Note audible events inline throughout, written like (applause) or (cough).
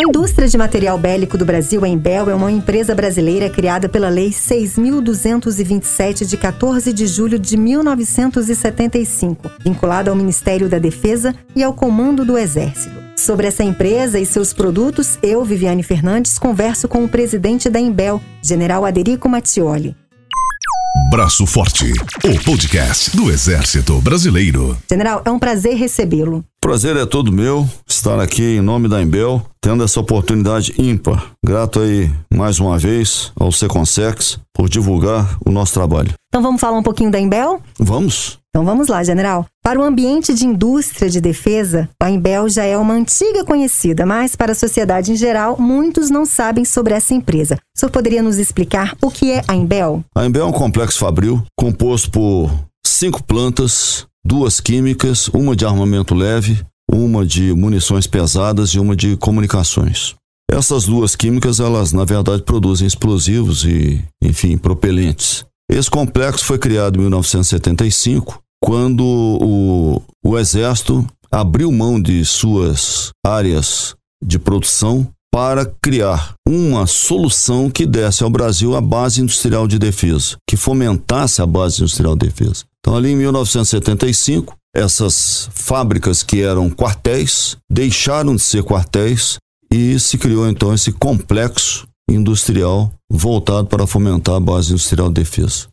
A indústria de material bélico do Brasil, a Embel, é uma empresa brasileira criada pela Lei 6.227 de 14 de julho de 1975, vinculada ao Ministério da Defesa e ao Comando do Exército. Sobre essa empresa e seus produtos, eu, Viviane Fernandes, converso com o presidente da Embel, General Aderico Mattioli. Braço Forte, o podcast do Exército Brasileiro. General, é um prazer recebê-lo. Prazer é todo meu estar aqui em nome da Embel, tendo essa oportunidade ímpar. Grato aí mais uma vez ao Seconsex por divulgar o nosso trabalho. Então vamos falar um pouquinho da Embel? Vamos. Então vamos lá, general. Para o ambiente de indústria de defesa, a Embel já é uma antiga conhecida, mas para a sociedade em geral, muitos não sabem sobre essa empresa. O senhor poderia nos explicar o que é a Embel? A Embel é um complexo fabril composto por cinco plantas, duas químicas, uma de armamento leve, uma de munições pesadas e uma de comunicações. Essas duas químicas, elas na verdade produzem explosivos e, enfim, propelentes. Esse complexo foi criado em 1975, quando o, o Exército abriu mão de suas áreas de produção para criar uma solução que desse ao Brasil a base industrial de defesa, que fomentasse a base industrial de defesa. Então, ali em 1975, essas fábricas que eram quartéis deixaram de ser quartéis e se criou então esse complexo industrial voltado para fomentar a base industrial de defesa.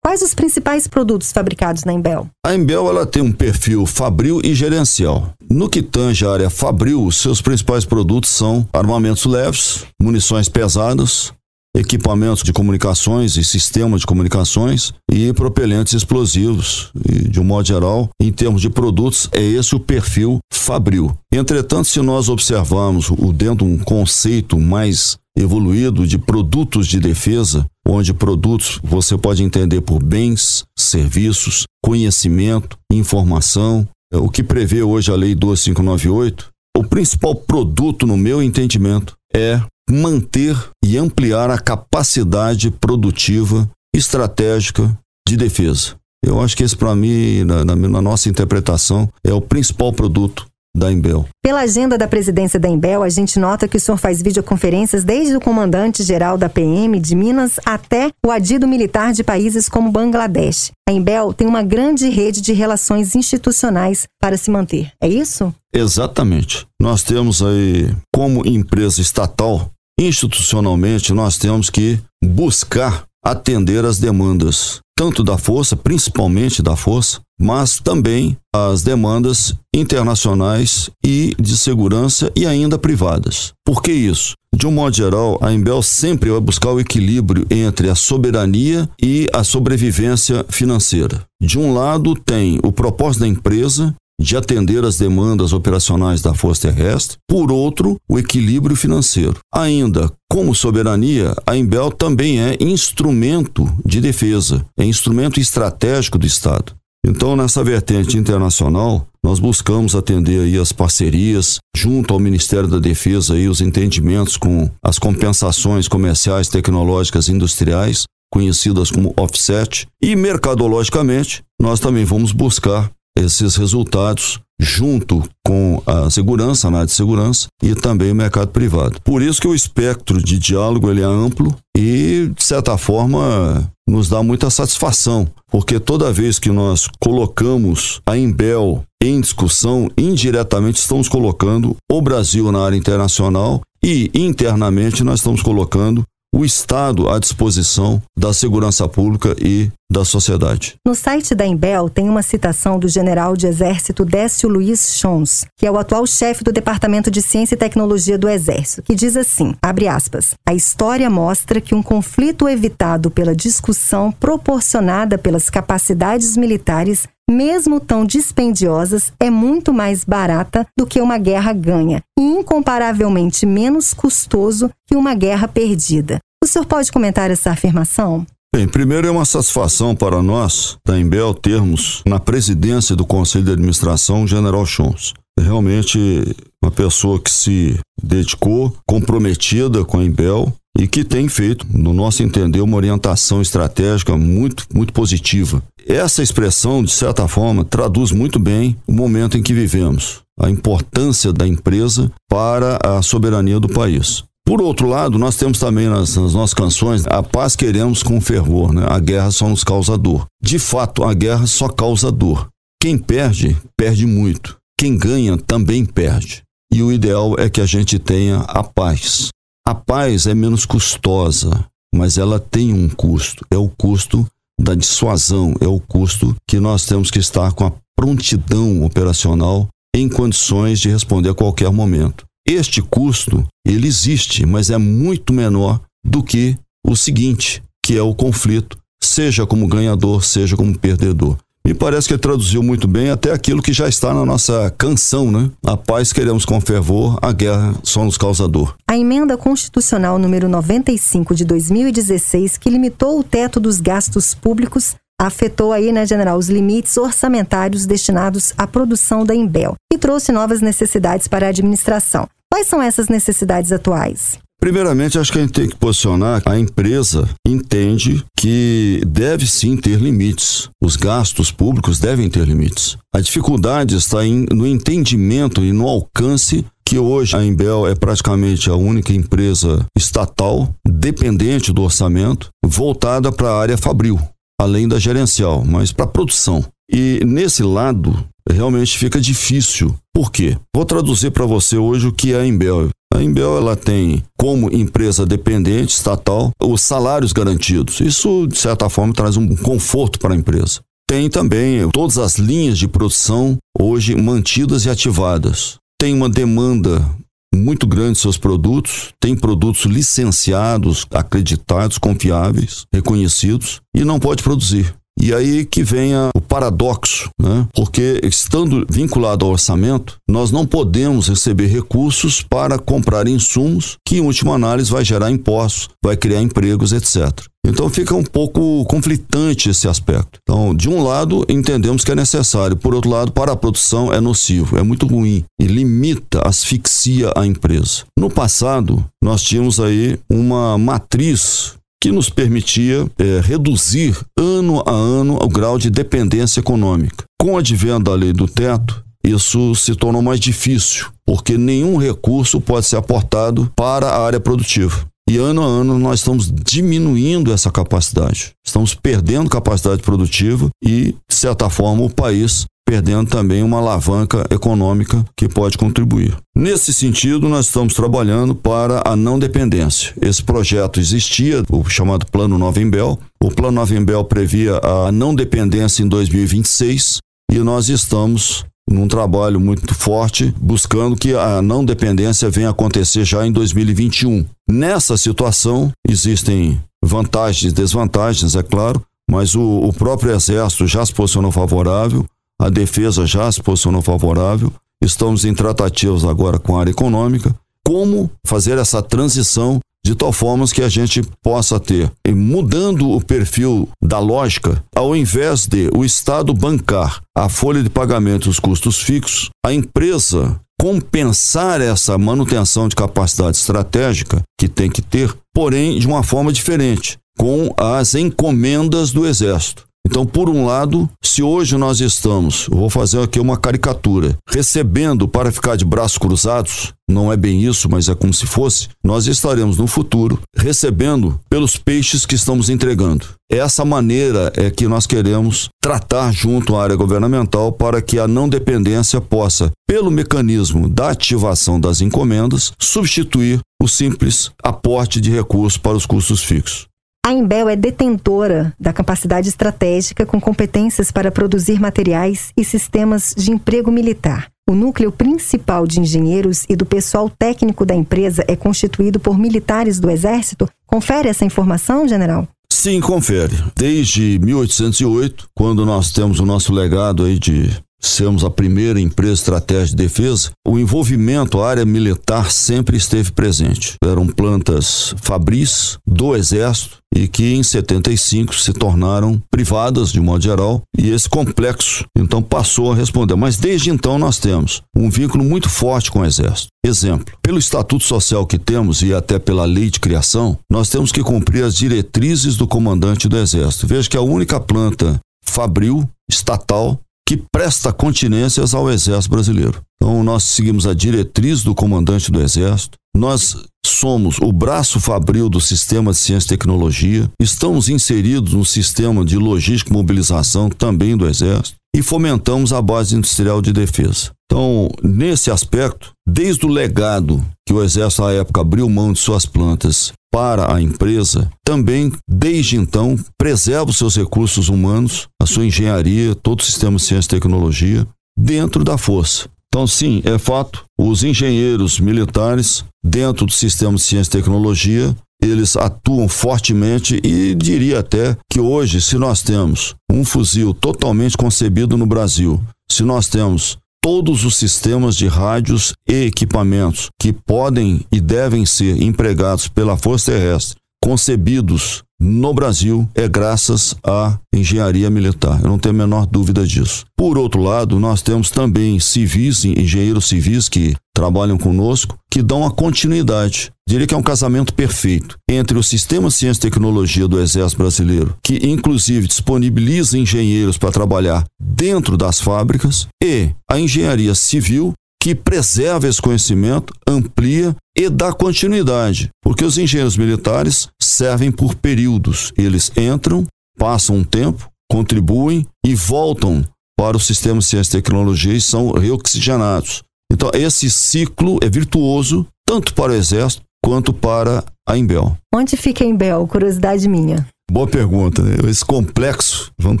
Quais os principais produtos fabricados na Embel? A Embel ela tem um perfil fabril e gerencial. No que tange a área fabril, os seus principais produtos são armamentos leves, munições pesadas, equipamentos de comunicações e sistemas de comunicações e propelentes explosivos. E, de um modo geral, em termos de produtos, é esse o perfil fabril. Entretanto, se nós observarmos o dentro de um conceito mais evoluído de produtos de defesa, onde produtos você pode entender por bens, serviços, conhecimento, informação, é o que prevê hoje a Lei 2598. O principal produto, no meu entendimento, é manter e ampliar a capacidade produtiva estratégica de defesa. Eu acho que esse, para mim, na, na, nossa interpretação, é o principal produto da Embel. Pela agenda da presidência da Embel, a gente nota que o senhor faz videoconferências desde o comandante-geral da PM de Minas até o adido militar de países como Bangladesh. A Embel tem uma grande rede de relações institucionais para se manter. É isso? Exatamente. Nós temos aí, como empresa estatal, institucionalmente, nós temos que buscar atender as demandas tanto da força, principalmente da força, mas também as demandas internacionais e de segurança e ainda privadas. Por que isso? De um modo geral, a Embel sempre vai buscar o equilíbrio entre a soberania e a sobrevivência financeira. De um lado, tem o propósito da empresa de atender as demandas operacionais da Força Terrestre, por outro, o equilíbrio financeiro. Ainda, como soberania, a Embel também é instrumento de defesa, é instrumento estratégico do Estado. Então, nessa vertente internacional, nós buscamos atender aí as parcerias junto ao Ministério da Defesa e os entendimentos com as compensações comerciais, tecnológicas e industriais, conhecidas como offset, e mercadologicamente, nós também vamos buscar esses resultados junto com a segurança, na área de segurança e também o mercado privado. Por isso que o espectro de diálogo ele é amplo e, de certa forma, nos dá muita satisfação, porque toda vez que nós colocamos a Embel em discussão, indiretamente estamos colocando o Brasil na área internacional e internamente nós estamos colocando o Estado à disposição da segurança pública e da sociedade. No site da Embel tem uma citação do general de exército Décio Luiz Chons, que é o atual chefe do Departamento de Ciência e Tecnologia do Exército, que diz assim, abre aspas, a história mostra que um conflito evitado pela discussão proporcionada pelas capacidades militares mesmo tão dispendiosas, é muito mais barata do que uma guerra ganha e incomparavelmente menos custoso que uma guerra perdida. O senhor pode comentar essa afirmação? Bem, primeiro é uma satisfação para nós, da Embel, termos na presidência do Conselho de Administração o General Chons. Realmente uma pessoa que se dedicou, comprometida com a Embel e que tem feito, no nosso entender, uma orientação estratégica muito, muito positiva. Essa expressão, de certa forma, traduz muito bem o momento em que vivemos. a importância da empresa para a soberania do país. Por outro lado, nós temos também nas, nas, nossas canções a paz queremos com fervor, né? a guerra só nos causa dor. De fato, a guerra só causa dor. Quem perde, perde muito. Quem ganha também perde. E o ideal é que a gente tenha a paz. A paz é menos custosa, mas ela tem um custo. É o custo da dissuasão, é o custo que nós temos que estar com a prontidão operacional em condições de responder a qualquer momento. Este custo, ele existe, mas é muito menor do que o seguinte, que é o conflito, seja como ganhador, seja como perdedor. Me parece que traduziu muito bem até aquilo que já está na nossa canção, né? A paz queremos com fervor, a guerra só nos causa dor. A emenda constitucional número 95 de 2016, que limitou o teto dos gastos públicos, afetou aí, né, general, os limites orçamentários destinados à produção da Embel e trouxe novas necessidades para a administração. Quais são essas necessidades atuais? Primeiramente, acho que a gente tem que posicionar a empresa entende que deve sim ter limites. Os gastos públicos devem ter limites. A dificuldade está em, no entendimento e no alcance que hoje a Embel é praticamente a única empresa estatal dependente do orçamento voltada para a área fabril, além da gerencial, mas para a produção. E nesse lado realmente fica difícil. Por quê? Vou traduzir para você hoje o que é a Embel. A Embel ela tem como empresa dependente estatal os salários garantidos. Isso de certa forma traz um conforto para a empresa. Tem também todas as linhas de produção hoje mantidas e ativadas. Tem uma demanda muito grande de seus produtos, tem produtos licenciados, acreditados, confiáveis, reconhecidos e não pode produzir. E aí que venha o paradoxo, né? Porque estando vinculado ao orçamento, nós não podemos receber recursos para comprar insumos que, em última análise, vai gerar impostos, vai criar empregos, etc. Então fica um pouco conflitante esse aspecto. Então, de um lado, entendemos que é necessário, por outro lado, para a produção é nocivo, é muito ruim e limita, asfixia a empresa. No passado, nós tínhamos aí uma matriz que nos permitia é, reduzir ano a ano o grau de dependência econômica. Com o advento da lei do teto, isso se tornou mais difícil, porque nenhum recurso pode ser aportado para a área produtiva. E ano a ano nós estamos diminuindo essa capacidade. Estamos perdendo capacidade produtiva e, de certa forma, o país perdendo também uma alavanca econômica que pode contribuir. Nesse sentido, nós estamos trabalhando para a não dependência. Esse projeto existia, o chamado Plano Nova Embel. O Plano Nova Embel previa a não dependência em 2026 e nós estamos num trabalho muito forte, buscando que a não dependência venha acontecer já em 2021. Nessa situação, existem vantagens e desvantagens, é claro, mas o, o próprio Exército já se posicionou favorável, a defesa já se posicionou favorável. Estamos em tratativas agora com a área econômica. Como fazer essa transição de tal forma que a gente possa ter, mudando o perfil da lógica, ao invés de o Estado bancar a folha de pagamento e os custos fixos, a empresa compensar essa manutenção de capacidade estratégica que tem que ter, porém de uma forma diferente, com as encomendas do Exército. Então, por um lado, se hoje nós estamos, vou fazer aqui uma caricatura, recebendo para ficar de braços cruzados, não é bem isso, mas é como se fosse, nós estaremos no futuro recebendo pelos peixes que estamos entregando. Essa maneira é que nós queremos tratar junto à área governamental para que a não dependência possa, pelo mecanismo da ativação das encomendas, substituir o simples aporte de recursos para os custos fixos. A Embel é detentora da capacidade estratégica com competências para produzir materiais e sistemas de emprego militar. O núcleo principal de engenheiros e do pessoal técnico da empresa é constituído por militares do Exército. Confere essa informação, general? Sim, confere. Desde 1808, quando nós temos o nosso legado aí de sermos a primeira empresa estratégica de defesa, o envolvimento, a área militar sempre esteve presente. Eram plantas fabris do Exército e que em 75 se tornaram privadas de modo geral e esse complexo então passou a responder. Mas desde então nós temos um vínculo muito forte com o Exército. Exemplo, pelo estatuto social que temos e até pela lei de criação, nós temos que cumprir as diretrizes do comandante do Exército. Veja que a única planta fabril estatal que presta continências ao Exército Brasileiro. Então, nós seguimos a diretriz do comandante do Exército, nós somos o braço fabril do sistema de ciência e tecnologia, estamos inseridos no sistema de logística e mobilização também do Exército e fomentamos a base industrial de defesa. Então, nesse aspecto, desde o legado que o Exército à época abriu mão de suas plantas para a empresa, também, desde então, preserva os seus recursos humanos, a sua engenharia, todo o sistema de ciência e tecnologia, dentro da força. Então, sim, é fato, os engenheiros militares, dentro do sistema de ciência e tecnologia, eles atuam fortemente e diria até que hoje, se nós temos um fuzil totalmente concebido no Brasil, se nós temos todos os sistemas de rádios e equipamentos que podem e devem ser empregados pela Força Terrestre, concebidos no Brasil é graças à engenharia militar. Eu não tenho a menor dúvida disso. Por outro lado, nós temos também civis, engenheiros civis que trabalham conosco, que dão a continuidade. Diria que é um casamento perfeito entre o Sistema Ciência e Tecnologia do Exército Brasileiro, que inclusive disponibiliza engenheiros para trabalhar dentro das fábricas, e a engenharia civil, que preserva esse conhecimento, amplia e dá continuidade, porque os engenheiros militares servem por períodos. Eles entram, passam um tempo, contribuem e voltam para o sistema de ciência e tecnologia e são reoxigenados. Então, esse ciclo é virtuoso tanto para o Exército quanto para a Embel. Onde fica a Embel? Curiosidade minha. Boa pergunta. Esse complexo, vamos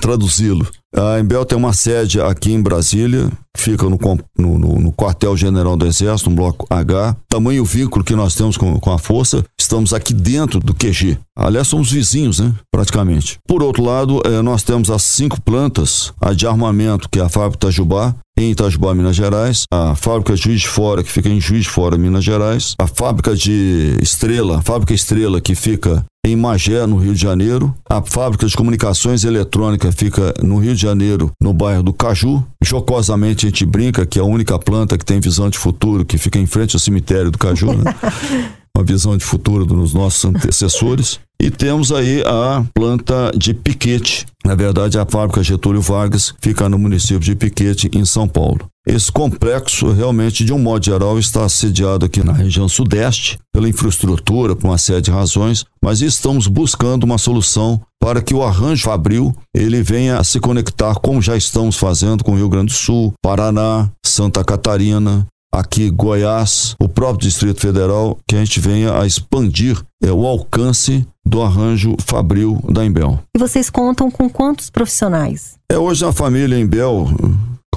traduzi-lo. A Embel tem uma sede aqui em Brasília, fica no, no, no quartel-general do Exército, no bloco H. Tamanho vínculo que nós temos com, com a força, estamos aqui dentro do QG. Aliás, somos vizinhos, né? Praticamente. Por outro lado, eh, nós temos as cinco plantas, a de armamento, que é a fábrica Itajubá, em Itajubá, Minas Gerais, a fábrica Juiz de Fora, que fica em Juiz de Fora, Minas Gerais, a fábrica de Estrela, a fábrica Estrela, que fica em Magé, no Rio de Janeiro. A fábrica de comunicações eletrônica fica no Rio de Janeiro, no bairro do Caju. Jocosamente a gente brinca que é a única planta que tem visão de futuro, que fica em frente ao cemitério do Caju, né? (laughs) Uma visão de futuro dos nossos antecessores. E temos aí a planta de Piquete. Na verdade, a fábrica Getúlio Vargas fica no município de Piquete, em São Paulo. Esse complexo, realmente, de um modo geral, está sediado aqui na região sudeste, pela infraestrutura, por uma série de razões, mas estamos buscando uma solução para que o arranjo fabril ele venha a se conectar, como já estamos fazendo com o Rio Grande do Sul, Paraná, Santa Catarina, aqui Goiás, o próprio Distrito Federal, que a gente venha a expandir é, o alcance do arranjo fabril da Embel. E vocês contam com quantos profissionais? É hoje a família Embel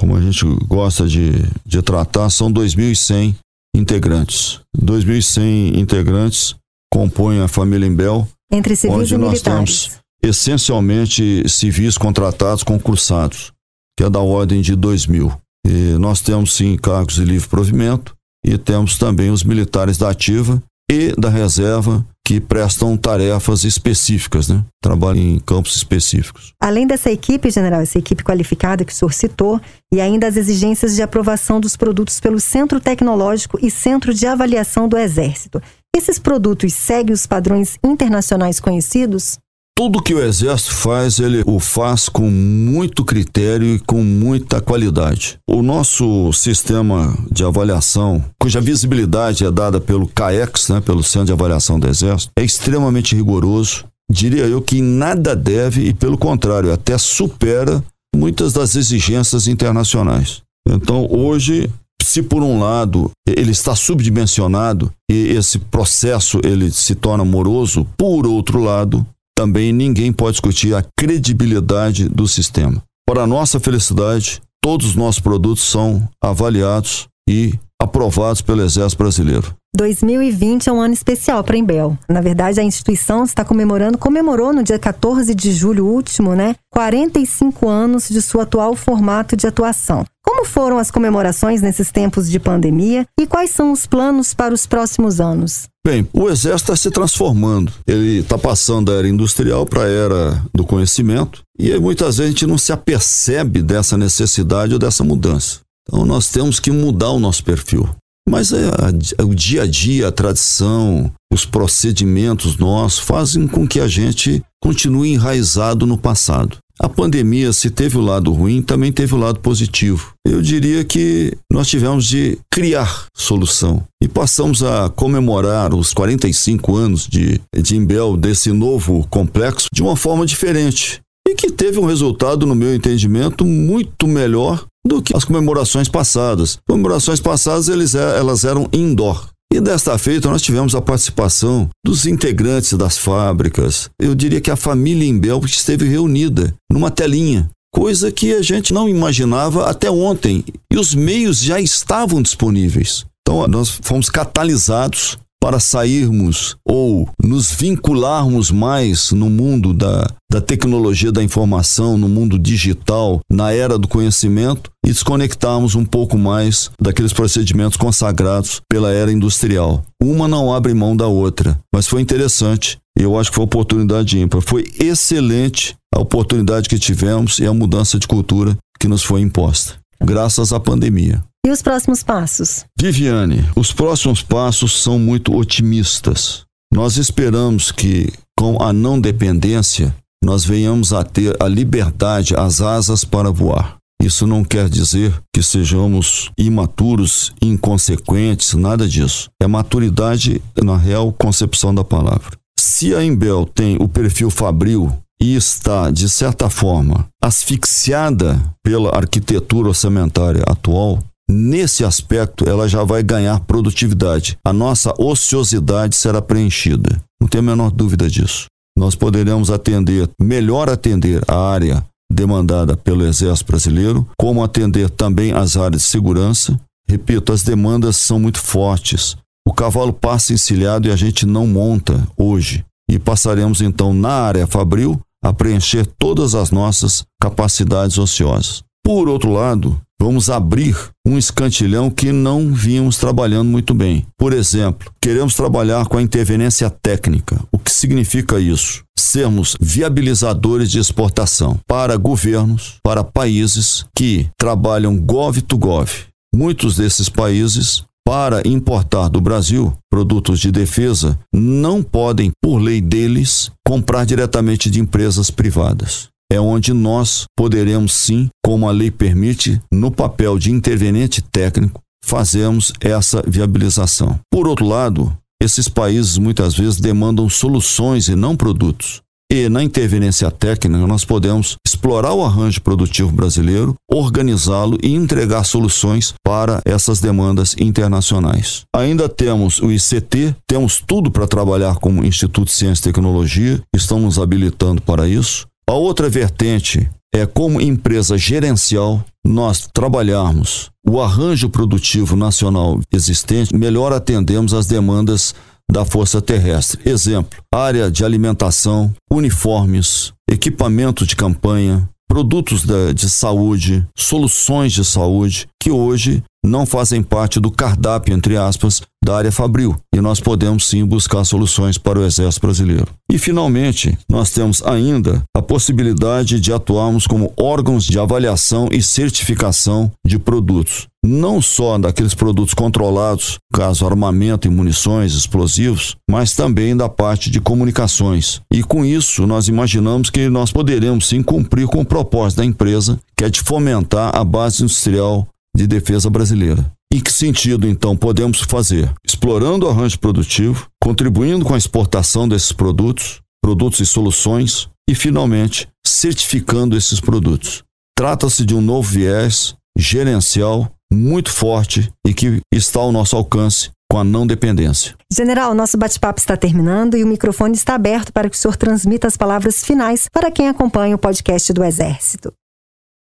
como a gente gosta de, de tratar, são 2.100 integrantes. 2.100 integrantes compõem a família Embel, Entre civis onde e nós militares. temos essencialmente civis contratados concursados, que é da ordem de 2.000. E nós temos sim cargos de livre provimento e temos também os militares da ativa e da reserva que prestam tarefas específicas, né? Trabalham em campos específicos. Além dessa equipe, general, essa equipe qualificada que o senhor citou, e ainda as exigências de aprovação dos produtos pelo Centro Tecnológico e Centro de Avaliação do Exército. Esses produtos seguem os padrões internacionais conhecidos? Tudo que o Exército faz, ele o faz com muito critério e com muita qualidade. O nosso sistema de avaliação, cuja visibilidade é dada pelo CAEX, né, pelo Centro de Avaliação do Exército, é extremamente rigoroso. Diria eu que nada deve e, pelo contrário, até supera muitas das exigências internacionais. Então, hoje, se por um lado ele está subdimensionado e esse processo ele se torna moroso, por outro lado, também ninguém pode discutir a credibilidade do sistema. Para nossa felicidade, todos os nossos produtos são avaliados e aprovados pelo Exército Brasileiro. 2020 é um ano especial para a Embel. Na verdade, a instituição está comemorando, comemorou no dia 14 de julho último, né, 45 anos de seu atual formato de atuação. Como foram as comemorações nesses tempos de pandemia e quais são os planos para os próximos anos? Bem, o Exército está se transformando. Ele está passando da era industrial para a era do conhecimento e muitas vezes a gente não se apercebe dessa necessidade ou dessa mudança. Então nós temos que mudar o nosso perfil. Mas é, é o dia a dia, a tradição, os procedimentos nossos fazem com que a gente continue enraizado no passado. A pandemia, se teve o lado ruim, também teve o lado positivo. Eu diria que nós tivemos de criar solução e passamos a comemorar os 45 anos de, de Imbel, desse novo complexo, de uma forma diferente. E que teve um resultado, no meu entendimento, muito melhor do que as comemorações passadas. Comemorações passadas eles, é, elas eram indoor. E desta feita nós tivemos a participação dos integrantes das fábricas. Eu diria que a família Imbel esteve reunida numa telinha, coisa que a gente não imaginava até ontem. E os meios já estavam disponíveis. Então nós fomos catalisados para sairmos ou nos vincularmos mais no mundo da, da tecnologia da informação, no mundo digital, na era do conhecimento e desconectarmos um pouco mais daqueles procedimentos consagrados pela era industrial. Uma não abre mão da outra, mas foi interessante. Eu acho que foi oportunidade ímpar. Foi excelente a oportunidade que tivemos e a mudança de cultura que nos foi imposta, graças à pandemia. E os próximos passos? Viviane, os próximos passos são muito otimistas. Nós esperamos que, com a não dependência, nós venhamos a ter a liberdade, as asas para voar. Isso não quer dizer que sejamos imaturos, inconsequentes, nada disso. É maturidade na real concepção da palavra. Se a Embel tem o perfil fabril e está, de certa forma, asfixiada pela arquitetura orçamentária atual, Nesse aspecto, ela já vai ganhar produtividade. A nossa ociosidade será preenchida. Não tenho a menor dúvida disso. Nós poderemos atender, melhor atender a área demandada pelo Exército Brasileiro, como atender também as áreas de segurança. Repito, as demandas são muito fortes. O cavalo passa encilhado e a gente não monta hoje. E passaremos então na área fabril a preencher todas as nossas capacidades ociosas. Por outro lado, vamos abrir um escantilhão que não vínhamos trabalhando muito bem. Por exemplo, queremos trabalhar com a intervenência técnica. O que significa isso? Sermos viabilizadores de exportação para governos, para países que trabalham gov to gov. Muitos desses países para importar do Brasil produtos de defesa não podem, por lei deles, comprar diretamente de empresas privadas é onde nós poderemos sim, como a lei permite, no papel de intervenente técnico, fazemos essa viabilização. Por outro lado, esses países muitas vezes demandam soluções e não produtos. E na intervenência técnica, nós podemos explorar o arranjo produtivo brasileiro, organizá-lo e entregar soluções para essas demandas internacionais. Ainda temos o ICT, temos tudo para trabalhar como Instituto de Ciência e Tecnologia, estamos habilitando para isso. A outra vertente é como empresa gerencial nós trabalharmos o arranjo produtivo nacional existente, melhor atendemos às demandas da força terrestre. Exemplo: área de alimentação, uniformes, equipamento de campanha, produtos de saúde, soluções de saúde, que hoje não fazem parte do cardápio, entre aspas, da área fabril. E nós podemos sim buscar soluções para o Exército Brasileiro. E, finalmente, nós temos ainda a possibilidade de atuarmos como órgãos de avaliação e certificação de produtos. Não só daqueles produtos controlados, caso armamento e munições, explosivos, mas também da parte de comunicações. E com isso, nós imaginamos que nós poderemos sim cumprir com o propósito da empresa, que é de fomentar a base industrial de defesa brasileira. Em que sentido, então, podemos fazer? Explorando o arranjo produtivo, contribuindo com a exportação desses produtos, produtos e soluções, e, finalmente, certificando esses produtos. Trata-se de um novo viés gerencial muito forte e que está ao nosso alcance com a não dependência. General, nosso bate-papo está terminando e o microfone está aberto para que o senhor transmita as palavras finais para quem acompanha o podcast do Exército.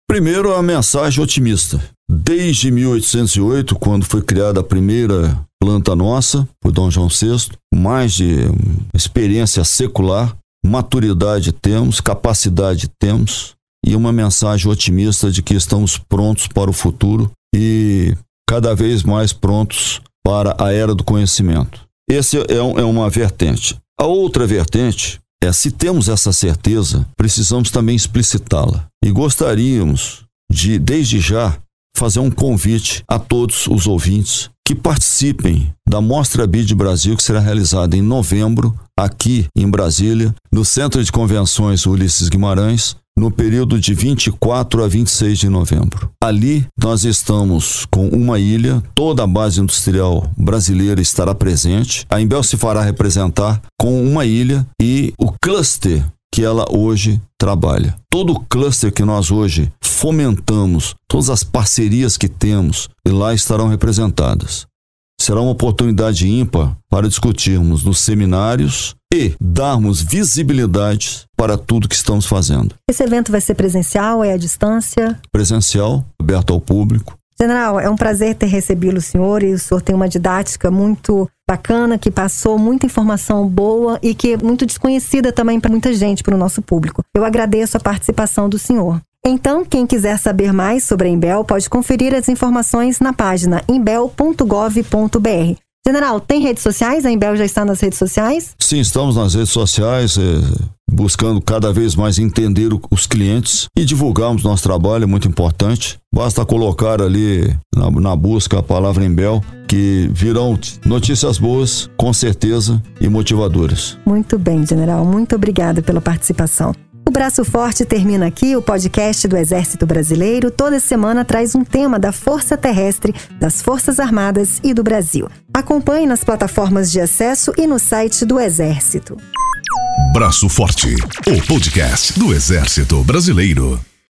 Primeiro, a mensagem otimista. Desde 1808, quando foi criada a primeira planta nossa, por Dom João VI, mais de experiência secular, maturidade temos, capacidade temos e uma mensagem otimista de que estamos prontos para o futuro e cada vez mais prontos para a era do conhecimento. Esse é, um, é uma vertente. A outra vertente é se temos essa certeza, precisamos também explicitá-la. E gostaríamos de, desde já, fazer um convite a todos os ouvintes que participem da Mostra BID Brasil, que será realizada em novembro, aqui em Brasília, no Centro de Convenções Ulisses Guimarães, no período de 24 a 26 de novembro. Ali nós estamos com uma ilha, toda a base industrial brasileira estará presente. A Embel se fará representar com uma ilha e o cluster que ela hoje trabalha. Todo o cluster que nós hoje fomentamos, todas as parcerias que temos, e lá estarão representadas. Será uma oportunidade ímpar para discutirmos nos seminários e darmos visibilidade para tudo que estamos fazendo. Esse evento vai ser presencial, é à distância? Presencial, aberto ao público. General, é um prazer ter recebido o senhor e o senhor tem uma didática muito bacana, que passou muita informação boa e que é muito desconhecida também para muita gente, para o nosso público. Eu agradeço a participação do senhor. Então, quem quiser saber mais sobre a Embel pode conferir as informações na página embel.gov.br. General, tem redes sociais? A Embel já está nas redes sociais? Sim, estamos nas redes sociais, eh, buscando cada vez mais entender os clientes e divulgarmos nosso trabalho, é muito importante. Basta colocar ali na, na busca a palavra Embel, que virão notícias boas, com certeza, e motivadoras. Muito bem, General. Muito obrigada pela participação. O Braço Forte termina aqui. O podcast do Exército Brasileiro toda semana traz um tema da Força Terrestre, das Forças Armadas e do Brasil. Acompanhe nas plataformas de acesso e no site do Exército. Braço Forte, o podcast do Exército Brasileiro.